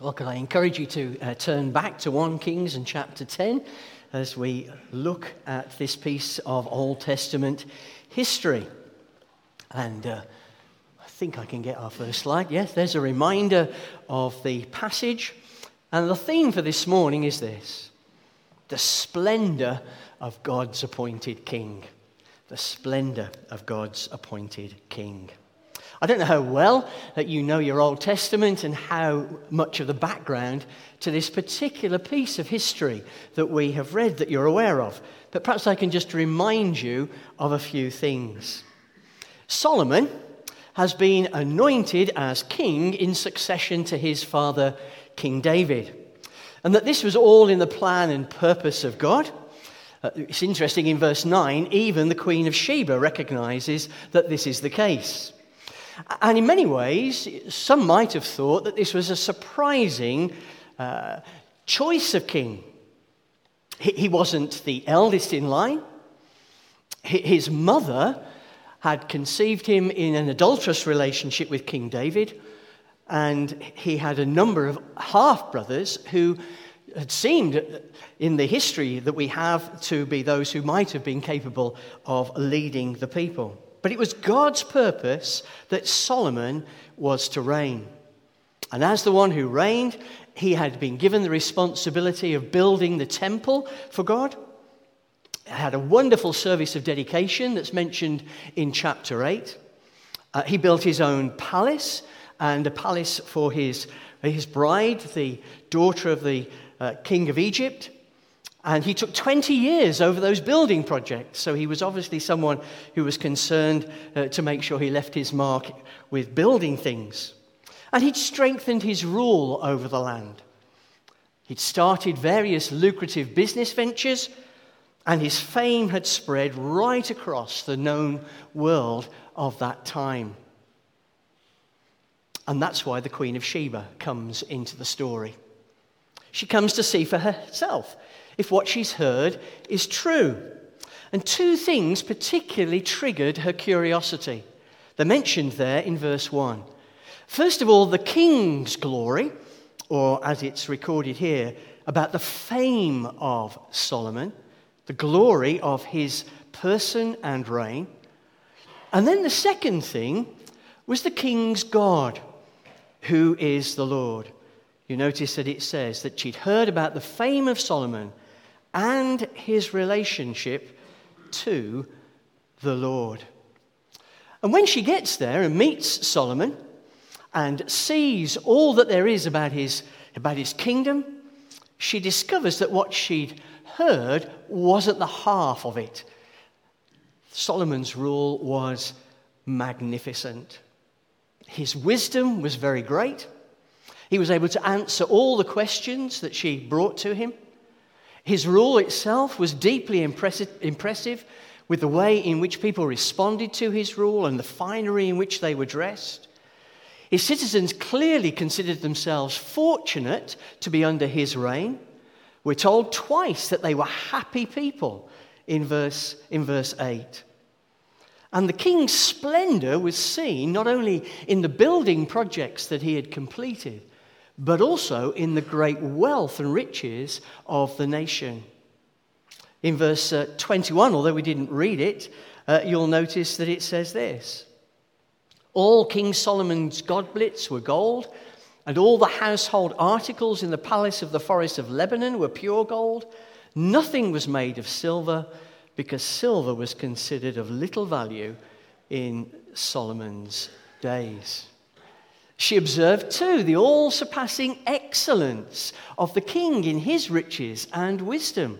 Well, could I encourage you to uh, turn back to 1 Kings and chapter 10 as we look at this piece of Old Testament history. And uh, I think I can get our first slide. Yes, there's a reminder of the passage. And the theme for this morning is this the splendor of God's appointed king. The splendor of God's appointed king. I don't know how well that you know your Old Testament and how much of the background to this particular piece of history that we have read that you're aware of, but perhaps I can just remind you of a few things. Solomon has been anointed as king in succession to his father, King David, and that this was all in the plan and purpose of God. Uh, it's interesting in verse 9, even the Queen of Sheba recognizes that this is the case. And in many ways, some might have thought that this was a surprising uh, choice of king. He, he wasn't the eldest in line. His mother had conceived him in an adulterous relationship with King David, and he had a number of half brothers who had seemed in the history that we have to be those who might have been capable of leading the people. But it was God's purpose that Solomon was to reign. And as the one who reigned, he had been given the responsibility of building the temple for God. He had a wonderful service of dedication that's mentioned in chapter 8. Uh, he built his own palace and a palace for his, his bride, the daughter of the uh, king of Egypt. And he took 20 years over those building projects. So he was obviously someone who was concerned uh, to make sure he left his mark with building things. And he'd strengthened his rule over the land. He'd started various lucrative business ventures, and his fame had spread right across the known world of that time. And that's why the Queen of Sheba comes into the story. She comes to see for herself if what she's heard is true. And two things particularly triggered her curiosity. They're mentioned there in verse 1. First of all, the king's glory, or as it's recorded here, about the fame of Solomon, the glory of his person and reign. And then the second thing was the king's God, who is the Lord. You notice that it says that she'd heard about the fame of Solomon and his relationship to the Lord. And when she gets there and meets Solomon and sees all that there is about his, about his kingdom, she discovers that what she'd heard wasn't the half of it. Solomon's rule was magnificent. His wisdom was very great. He was able to answer all the questions that she brought to him. His rule itself was deeply impressive, with the way in which people responded to his rule and the finery in which they were dressed. His citizens clearly considered themselves fortunate to be under his reign. We're told twice that they were happy people in verse, in verse 8. And the king's splendor was seen not only in the building projects that he had completed, but also in the great wealth and riches of the nation. In verse uh, 21, although we didn't read it, uh, you'll notice that it says this All King Solomon's goblets were gold, and all the household articles in the palace of the forest of Lebanon were pure gold. Nothing was made of silver, because silver was considered of little value in Solomon's days. She observed too the all surpassing excellence of the king in his riches and wisdom.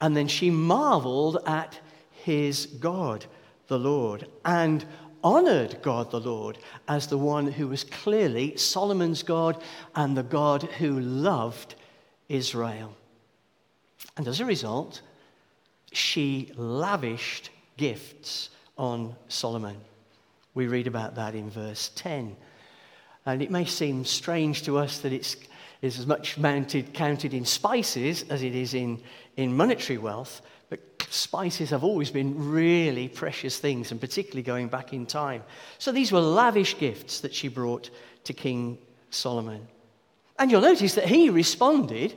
And then she marveled at his God, the Lord, and honored God the Lord as the one who was clearly Solomon's God and the God who loved Israel. And as a result, she lavished gifts on Solomon. We read about that in verse 10. And it may seem strange to us that it's is as much mounted, counted in spices as it is in, in monetary wealth, but spices have always been really precious things, and particularly going back in time. So these were lavish gifts that she brought to King Solomon. And you'll notice that he responded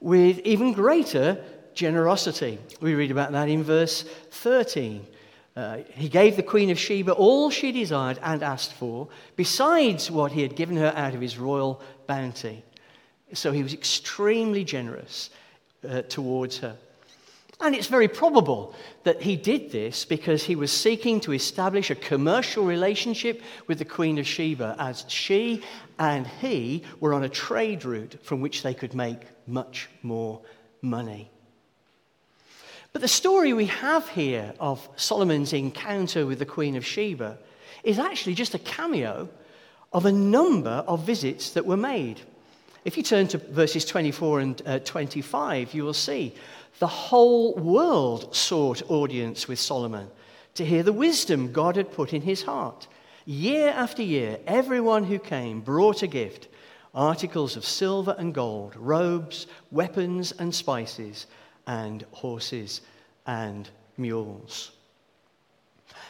with even greater generosity. We read about that in verse 13. Uh, he gave the Queen of Sheba all she desired and asked for, besides what he had given her out of his royal bounty. So he was extremely generous uh, towards her. And it's very probable that he did this because he was seeking to establish a commercial relationship with the Queen of Sheba, as she and he were on a trade route from which they could make much more money. But the story we have here of Solomon's encounter with the Queen of Sheba is actually just a cameo of a number of visits that were made. If you turn to verses 24 and uh, 25, you will see the whole world sought audience with Solomon to hear the wisdom God had put in his heart. Year after year, everyone who came brought a gift articles of silver and gold, robes, weapons, and spices and horses and mules.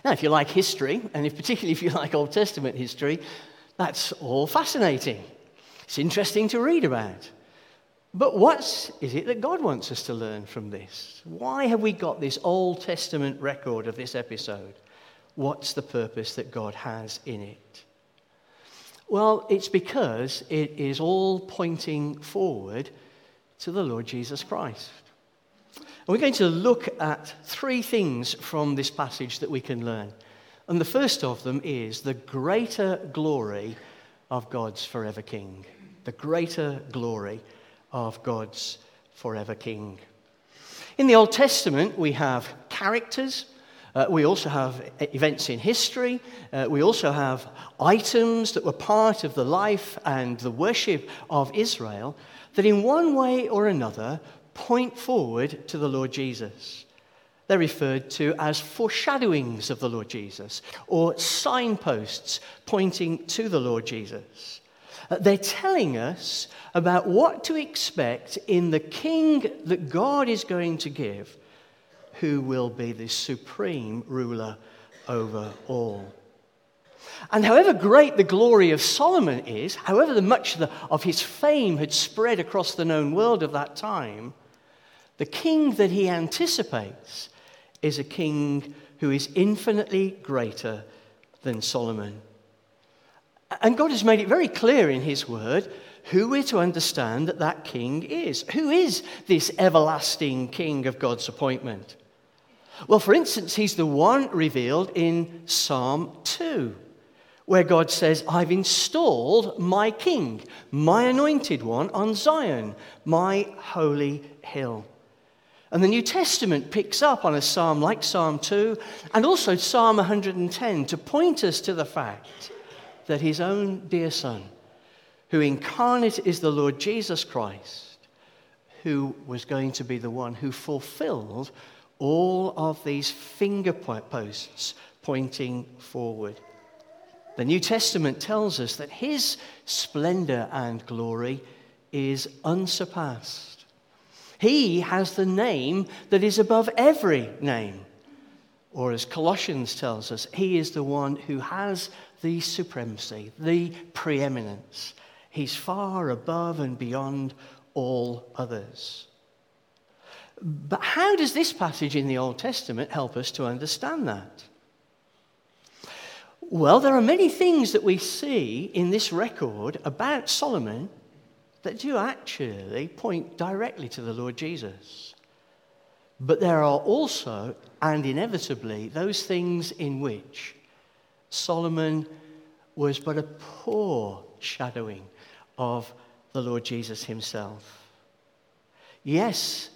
Now, if you like history, and if, particularly if you like Old Testament history, that's all fascinating. It's interesting to read about. But what is it that God wants us to learn from this? Why have we got this Old Testament record of this episode? What's the purpose that God has in it? Well, it's because it is all pointing forward to the Lord Jesus Christ. And we're going to look at three things from this passage that we can learn. And the first of them is the greater glory of God's forever King. The greater glory of God's forever King. In the Old Testament, we have characters. Uh, we also have events in history. Uh, we also have items that were part of the life and the worship of Israel that, in one way or another, point forward to the Lord Jesus. They're referred to as foreshadowings of the Lord Jesus or signposts pointing to the Lord Jesus. Uh, they're telling us about what to expect in the king that God is going to give, who will be the supreme ruler over all. And however great the glory of Solomon is, however much of his fame had spread across the known world of that time, the king that he anticipates is a king who is infinitely greater than Solomon. And God has made it very clear in his word who we're to understand that that king is. Who is this everlasting king of God's appointment? Well, for instance, he's the one revealed in Psalm 2, where God says, I've installed my king, my anointed one, on Zion, my holy hill. And the New Testament picks up on a psalm like Psalm 2 and also Psalm 110 to point us to the fact that his own dear Son, who incarnate is the Lord Jesus Christ, who was going to be the one who fulfilled all of these finger posts pointing forward. The New Testament tells us that his splendor and glory is unsurpassed. He has the name that is above every name. Or, as Colossians tells us, he is the one who has the supremacy, the preeminence. He's far above and beyond all others. But how does this passage in the Old Testament help us to understand that? Well, there are many things that we see in this record about Solomon that do actually point directly to the Lord Jesus. But there are also, and inevitably, those things in which Solomon was but a poor shadowing of the Lord Jesus himself. Yes,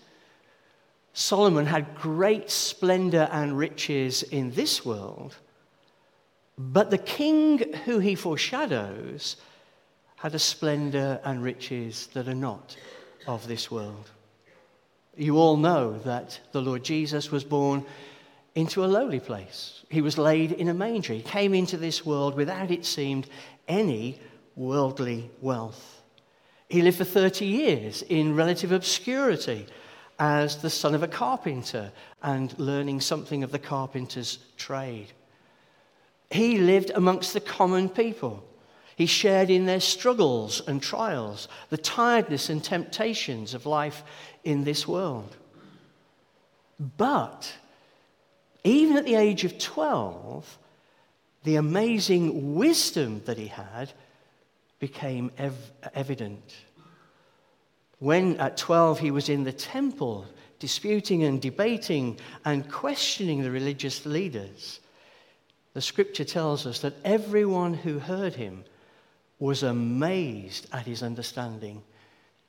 Solomon had great splendor and riches in this world, but the king who he foreshadows had a splendor and riches that are not of this world. You all know that the Lord Jesus was born into a lowly place. He was laid in a manger. He came into this world without, it seemed, any worldly wealth. He lived for 30 years in relative obscurity as the son of a carpenter and learning something of the carpenter's trade. He lived amongst the common people. He shared in their struggles and trials, the tiredness and temptations of life in this world. But even at the age of 12, the amazing wisdom that he had became ev- evident. When at 12 he was in the temple, disputing and debating and questioning the religious leaders, the scripture tells us that everyone who heard him was amazed at his understanding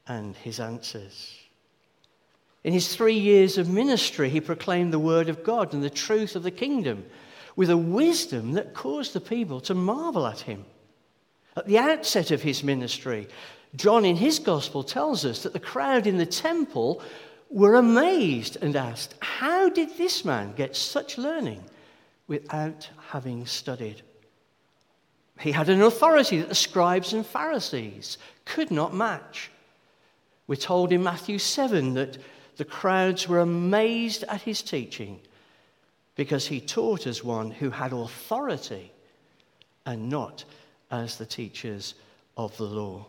and his answers. In his three years of ministry, he proclaimed the word of God and the truth of the kingdom with a wisdom that caused the people to marvel at him. At the outset of his ministry, John in his gospel tells us that the crowd in the temple were amazed and asked, How did this man get such learning without having studied? He had an authority that the scribes and Pharisees could not match. We're told in Matthew 7 that the crowds were amazed at his teaching because he taught as one who had authority and not as the teachers of the law.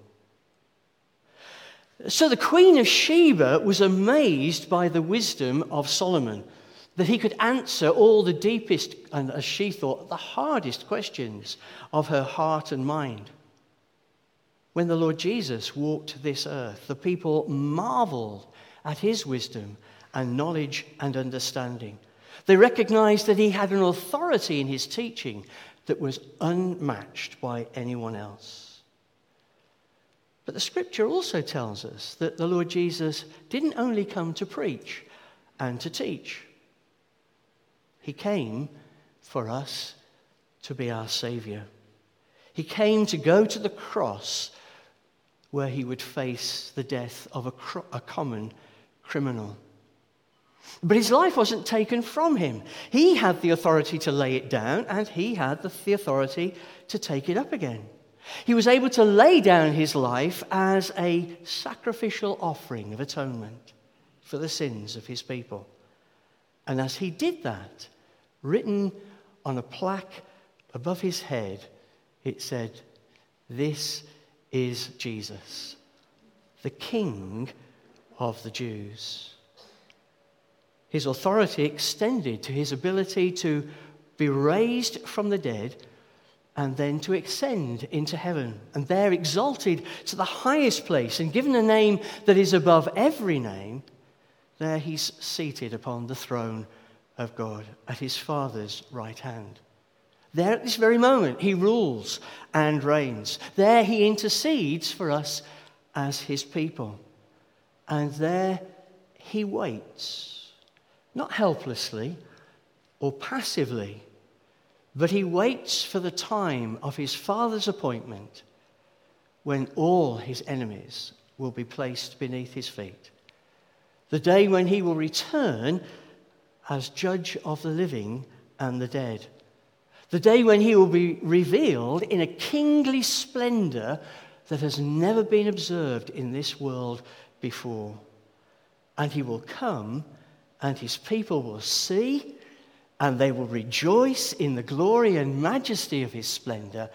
So the Queen of Sheba was amazed by the wisdom of Solomon, that he could answer all the deepest and, as she thought, the hardest questions of her heart and mind. When the Lord Jesus walked this earth, the people marveled at his wisdom and knowledge and understanding. They recognized that he had an authority in his teaching that was unmatched by anyone else. But the scripture also tells us that the Lord Jesus didn't only come to preach and to teach, he came for us to be our Savior. He came to go to the cross where he would face the death of a, a common criminal. But his life wasn't taken from him. He had the authority to lay it down, and he had the, the authority to take it up again. He was able to lay down his life as a sacrificial offering of atonement for the sins of his people. And as he did that, written on a plaque above his head, it said, This is Jesus, the King of the Jews. His authority extended to his ability to be raised from the dead and then to ascend into heaven, and there exalted to the highest place and given a name that is above every name. There he's seated upon the throne of God at his Father's right hand. There at this very moment, he rules and reigns. There he intercedes for us as his people. And there he waits, not helplessly or passively, but he waits for the time of his Father's appointment when all his enemies will be placed beneath his feet. The day when he will return as judge of the living and the dead. The day when he will be revealed in a kingly splendor that has never been observed in this world before. And he will come, and his people will see, and they will rejoice in the glory and majesty of his splendor,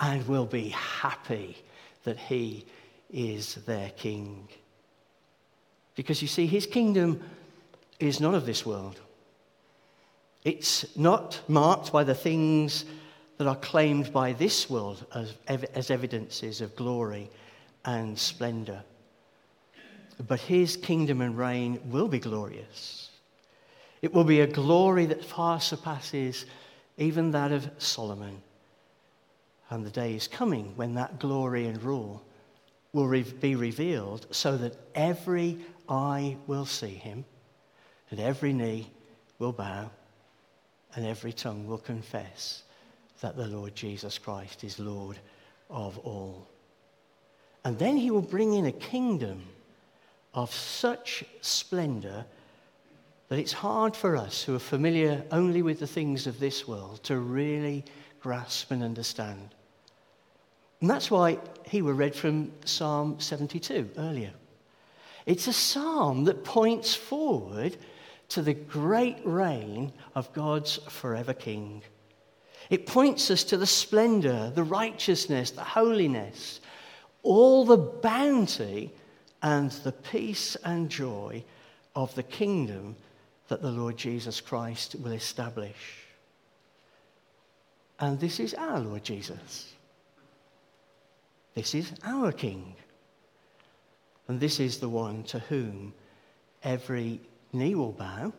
and will be happy that he is their king. Because you see, his kingdom is not of this world. It's not marked by the things that are claimed by this world as, as evidences of glory and splendor. But his kingdom and reign will be glorious. It will be a glory that far surpasses even that of Solomon. And the day is coming when that glory and rule will be revealed so that every eye will see him, and every knee will bow, and every tongue will confess that the Lord Jesus Christ is Lord of all. And then he will bring in a kingdom of such splendor that it's hard for us who are familiar only with the things of this world to really grasp and understand. And that's why he were read from Psalm 72 earlier. It's a psalm that points forward to the great reign of God's forever King. It points us to the splendor, the righteousness, the holiness, all the bounty and the peace and joy of the kingdom that the Lord Jesus Christ will establish. And this is our Lord Jesus. This is our King. And this is the one to whom every knee will bow.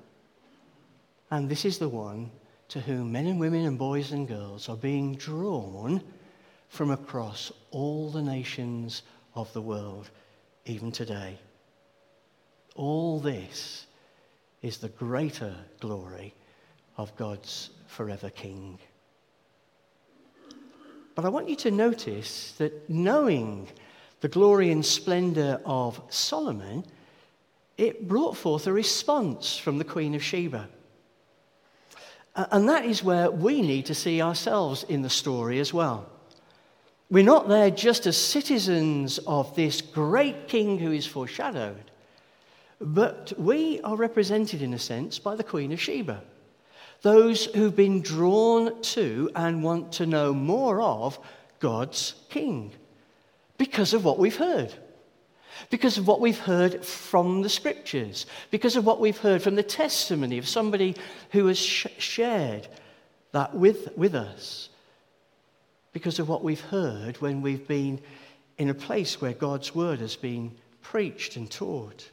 And this is the one to whom men and women and boys and girls are being drawn from across all the nations of the world, even today. All this is the greater glory of God's forever King. But I want you to notice that knowing the glory and splendor of Solomon, it brought forth a response from the Queen of Sheba. And that is where we need to see ourselves in the story as well. We're not there just as citizens of this great king who is foreshadowed, but we are represented, in a sense, by the Queen of Sheba those who've been drawn to and want to know more of God's King because of what we've heard. Because of what we've heard from the scriptures, because of what we've heard from the testimony of somebody who has sh- shared that with, with us, because of what we've heard when we've been in a place where God's word has been preached and taught.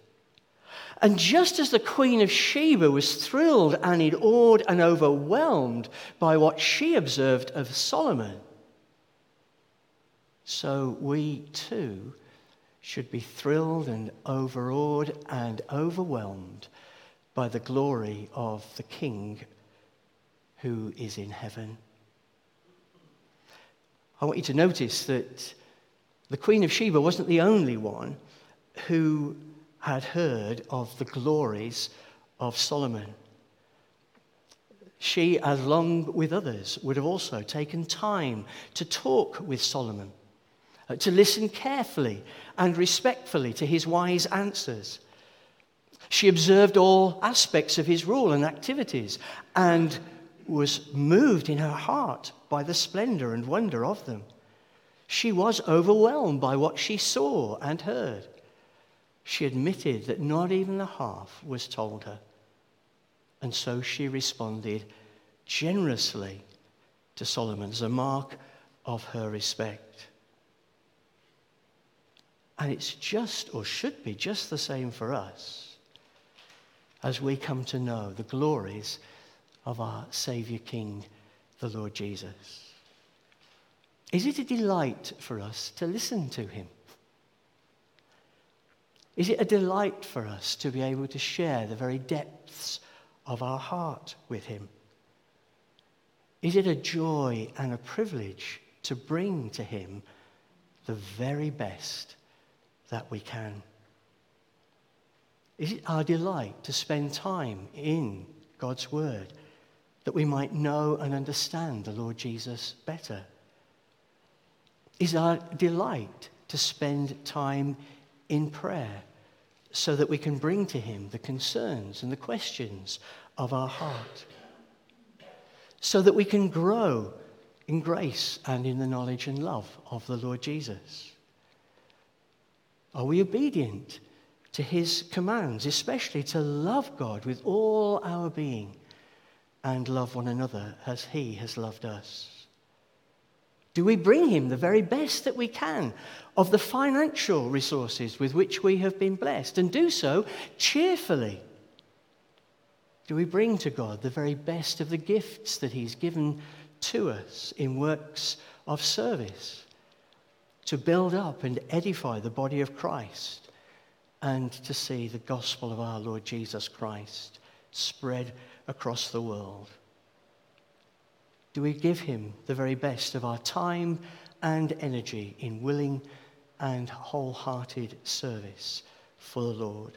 And just as the Queen of Sheba was thrilled and awed and overwhelmed by what she observed of Solomon, so we too should be thrilled and overawed and overwhelmed by the glory of the King who is in heaven. I want you to notice that the Queen of Sheba wasn't the only one who had heard of the glories of Solomon. She, along with others, would have also taken time to talk with Solomon, Uh, to listen carefully and respectfully to his wise answers. She observed all aspects of his rule and activities and was moved in her heart by the splendor and wonder of them. She was overwhelmed by what she saw and heard she admitted that not even the half was told her. And so she responded generously to Solomon as a mark of her respect. And it's just, or should be, just the same for us as we come to know the glories of our Saviour King, the Lord Jesus. Is it a delight for us to listen to him? Is it a delight for us to be able to share the very depths of our heart with Him? Is it a joy and a privilege to bring to Him the very best that we can? Is it our delight to spend time in God's Word that we might know and understand the Lord Jesus better? Is our delight to spend time in prayer so that we can bring to Him the concerns and the questions of our heart, so that we can grow in grace and in the knowledge and love of the Lord Jesus? Are we obedient to His commands, especially to love God with all our being and love one another as He has loved us? Do we bring him the very best that we can of the financial resources with which we have been blessed and do so cheerfully? Do we bring to God the very best of the gifts that he's given to us in works of service to build up and edify the body of Christ and to see the gospel of our Lord Jesus Christ spread across the world? Do we give him the very best of our time and energy in willing and wholehearted service for the Lord?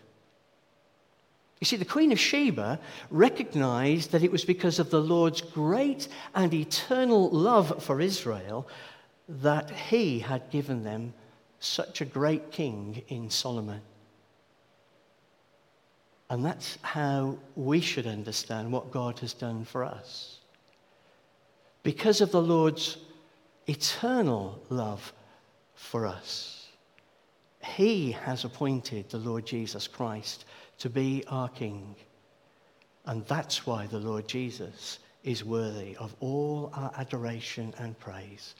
You see, the Queen of Sheba recognized that it was because of the Lord's great and eternal love for Israel that he had given them such a great king in Solomon. And that's how we should understand what God has done for us because of the Lord's eternal love for us. He has appointed the Lord Jesus Christ to be our King. And that's why the Lord Jesus is worthy of all our adoration and praise,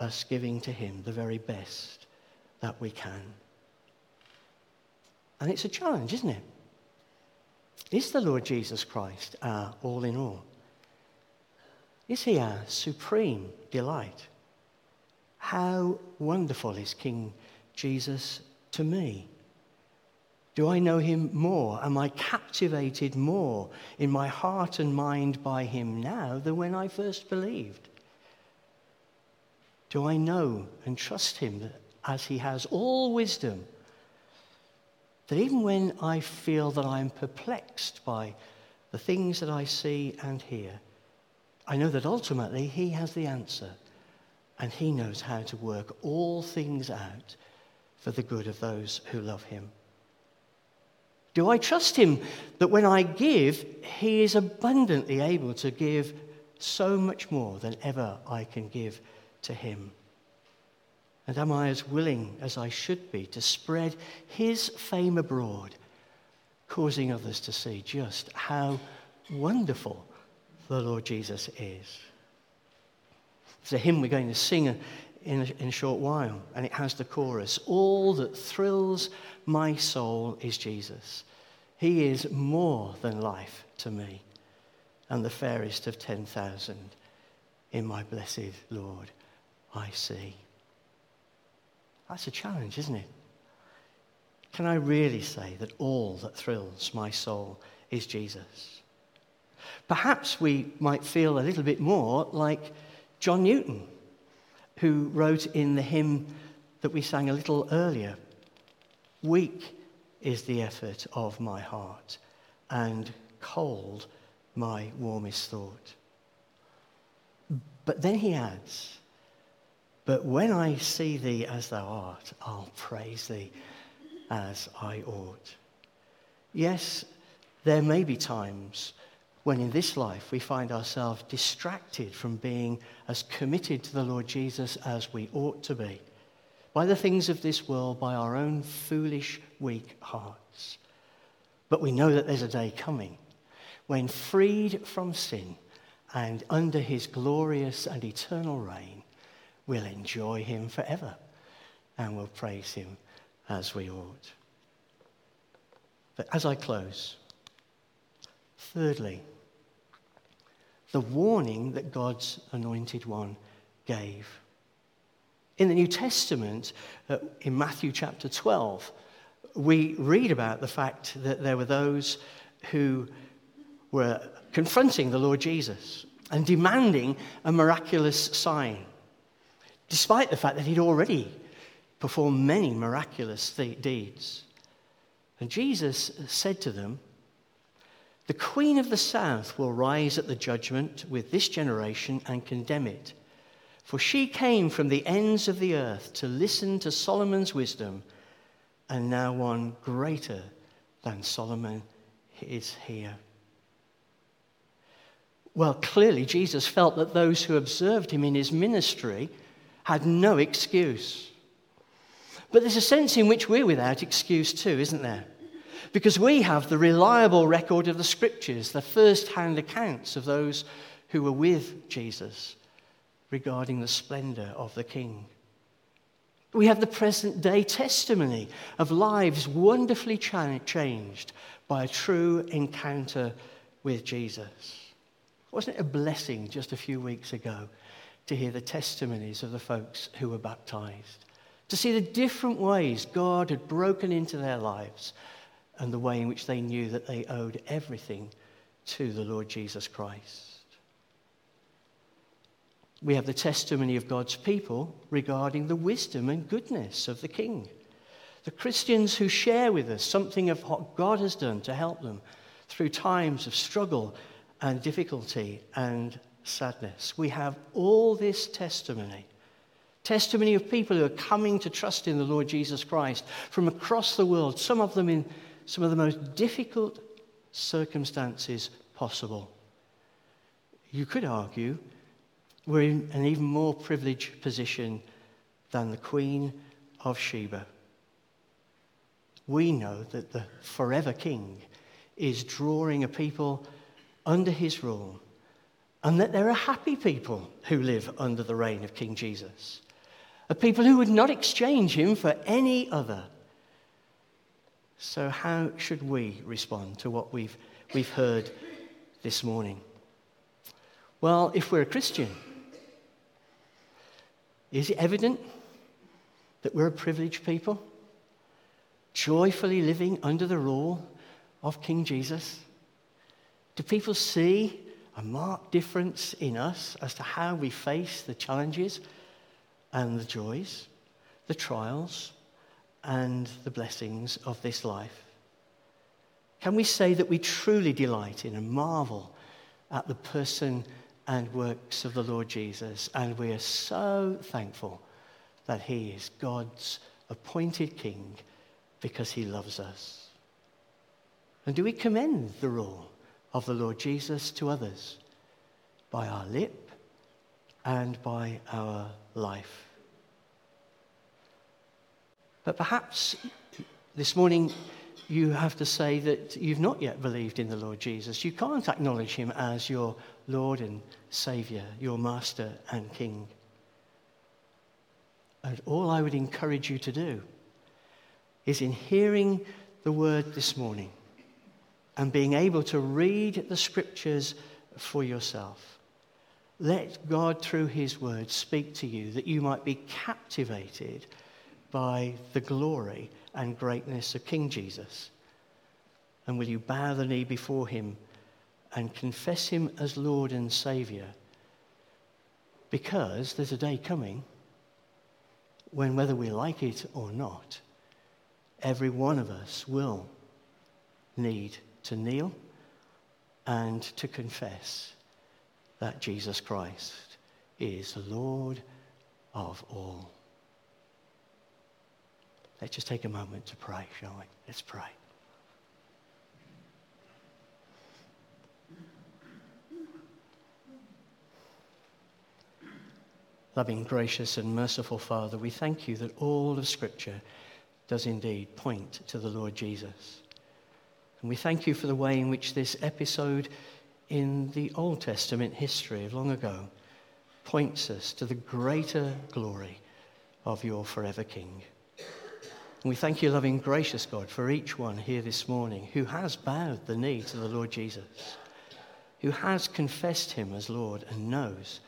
us giving to him the very best that we can. And it's a challenge, isn't it? Is the Lord Jesus Christ our all in all? Is he our supreme delight? How wonderful is King Jesus to me? Do I know him more? Am I captivated more in my heart and mind by him now than when I first believed? Do I know and trust him as he has all wisdom? That even when I feel that I'm perplexed by the things that I see and hear, I know that ultimately he has the answer and he knows how to work all things out for the good of those who love him. Do I trust him that when I give, he is abundantly able to give so much more than ever I can give to him? And am I as willing as I should be to spread his fame abroad, causing others to see just how wonderful the Lord Jesus is? It's a hymn we're going to sing in a, in a short while, and it has the chorus All that thrills my soul is Jesus. He is more than life to me, and the fairest of 10,000 in my blessed Lord I see. That's a challenge, isn't it? Can I really say that all that thrills my soul is Jesus? Perhaps we might feel a little bit more like John Newton who wrote in the hymn that we sang a little earlier Weak is the effort of my heart, and cold my warmest thought. But then he adds, But when I see thee as thou art, I'll praise thee as I ought. Yes, there may be times when in this life we find ourselves distracted from being as committed to the Lord Jesus as we ought to be by the things of this world, by our own foolish, weak hearts. But we know that there's a day coming when, freed from sin and under his glorious and eternal reign, we'll enjoy him forever and we'll praise him as we ought. But as I close, thirdly, the warning that God's anointed one gave. In the New Testament, uh, in Matthew chapter 12, we read about the fact that there were those who were confronting the Lord Jesus and demanding a miraculous sign, despite the fact that he'd already performed many miraculous th- deeds. And Jesus said to them, the queen of the south will rise at the judgment with this generation and condemn it. For she came from the ends of the earth to listen to Solomon's wisdom, and now one greater than Solomon is here. Well, clearly, Jesus felt that those who observed him in his ministry had no excuse. But there's a sense in which we're without excuse too, isn't there? because we have the reliable record of the scriptures, the first hand accounts of those who were with Jesus regarding the splendor of the King. We have the present day testimony of lives wonderfully changed by a true encounter with Jesus. Wasn't it a blessing just a few weeks ago to hear the testimonies of the folks who were baptized? To see the different ways God had broken into their lives and the way in which they knew that they owed everything to the Lord Jesus Christ. We have the testimony of God's people regarding the wisdom and goodness of the King. The Christians who share with us something of what God has done to help them through times of struggle and difficulty and sadness. We have all this testimony. Testimony of people who are coming to trust in the Lord Jesus Christ from across the world, some of them in some of the most difficult circumstances possible. You could argue we're in an even more privileged position than the Queen of Sheba. We know that the forever King is drawing a people under his rule, and that there are happy people who live under the reign of King Jesus, a people who would not exchange him for any other. So, how should we respond to what we've, we've heard this morning? Well, if we're a Christian, is it evident that we're a privileged people, joyfully living under the rule of King Jesus? Do people see a marked difference in us as to how we face the challenges and the joys, the trials and the blessings of this life? Can we say that we truly delight in and marvel at the person and works of the Lord Jesus? And we are so thankful that he is God's appointed king because he loves us. And do we commend the rule of the Lord Jesus to others by our lip and by our life? But perhaps this morning you have to say that you've not yet believed in the Lord Jesus. You can't acknowledge him as your Lord and Savior, your Master and King. And all I would encourage you to do is in hearing the word this morning and being able to read the scriptures for yourself. Let God, through his word, speak to you that you might be captivated by the glory and greatness of King Jesus. And will you bow the knee before him and confess him as Lord and Savior? Because there's a day coming when, whether we like it or not, every one of us will need to kneel and to confess that Jesus Christ is Lord of all. Let's just take a moment to pray, shall we? Let's pray. Loving, gracious, and merciful Father, we thank you that all of Scripture does indeed point to the Lord Jesus. And we thank you for the way in which this episode in the Old Testament history of long ago points us to the greater glory of your forever King. And we thank you, loving, gracious God, for each one here this morning who has bowed the knee to the Lord Jesus, who has confessed him as Lord and knows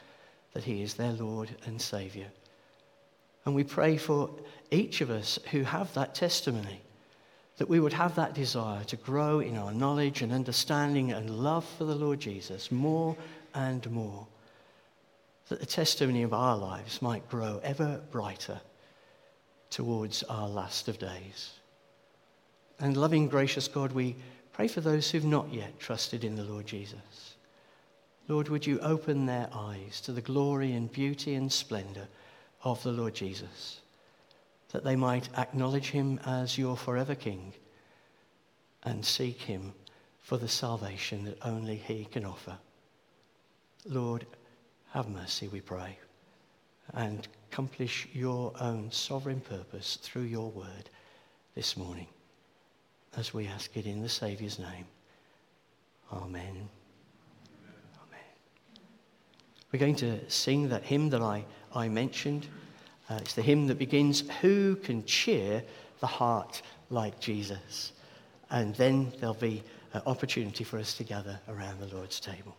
that he is their Lord and Savior. And we pray for each of us who have that testimony, that we would have that desire to grow in our knowledge and understanding and love for the Lord Jesus more and more, that the testimony of our lives might grow ever brighter towards our last of days. And loving, gracious God, we pray for those who've not yet trusted in the Lord Jesus. Lord, would you open their eyes to the glory and beauty and splendor of the Lord Jesus, that they might acknowledge him as your forever King and seek him for the salvation that only he can offer. Lord, have mercy, we pray, and accomplish your own sovereign purpose through your word this morning, as we ask it in the Saviour's name. Amen. Amen. We're going to sing that hymn that I, I mentioned. Uh, it's the hymn that begins, Who can cheer the heart like Jesus? And then there'll be an opportunity for us to gather around the Lord's table.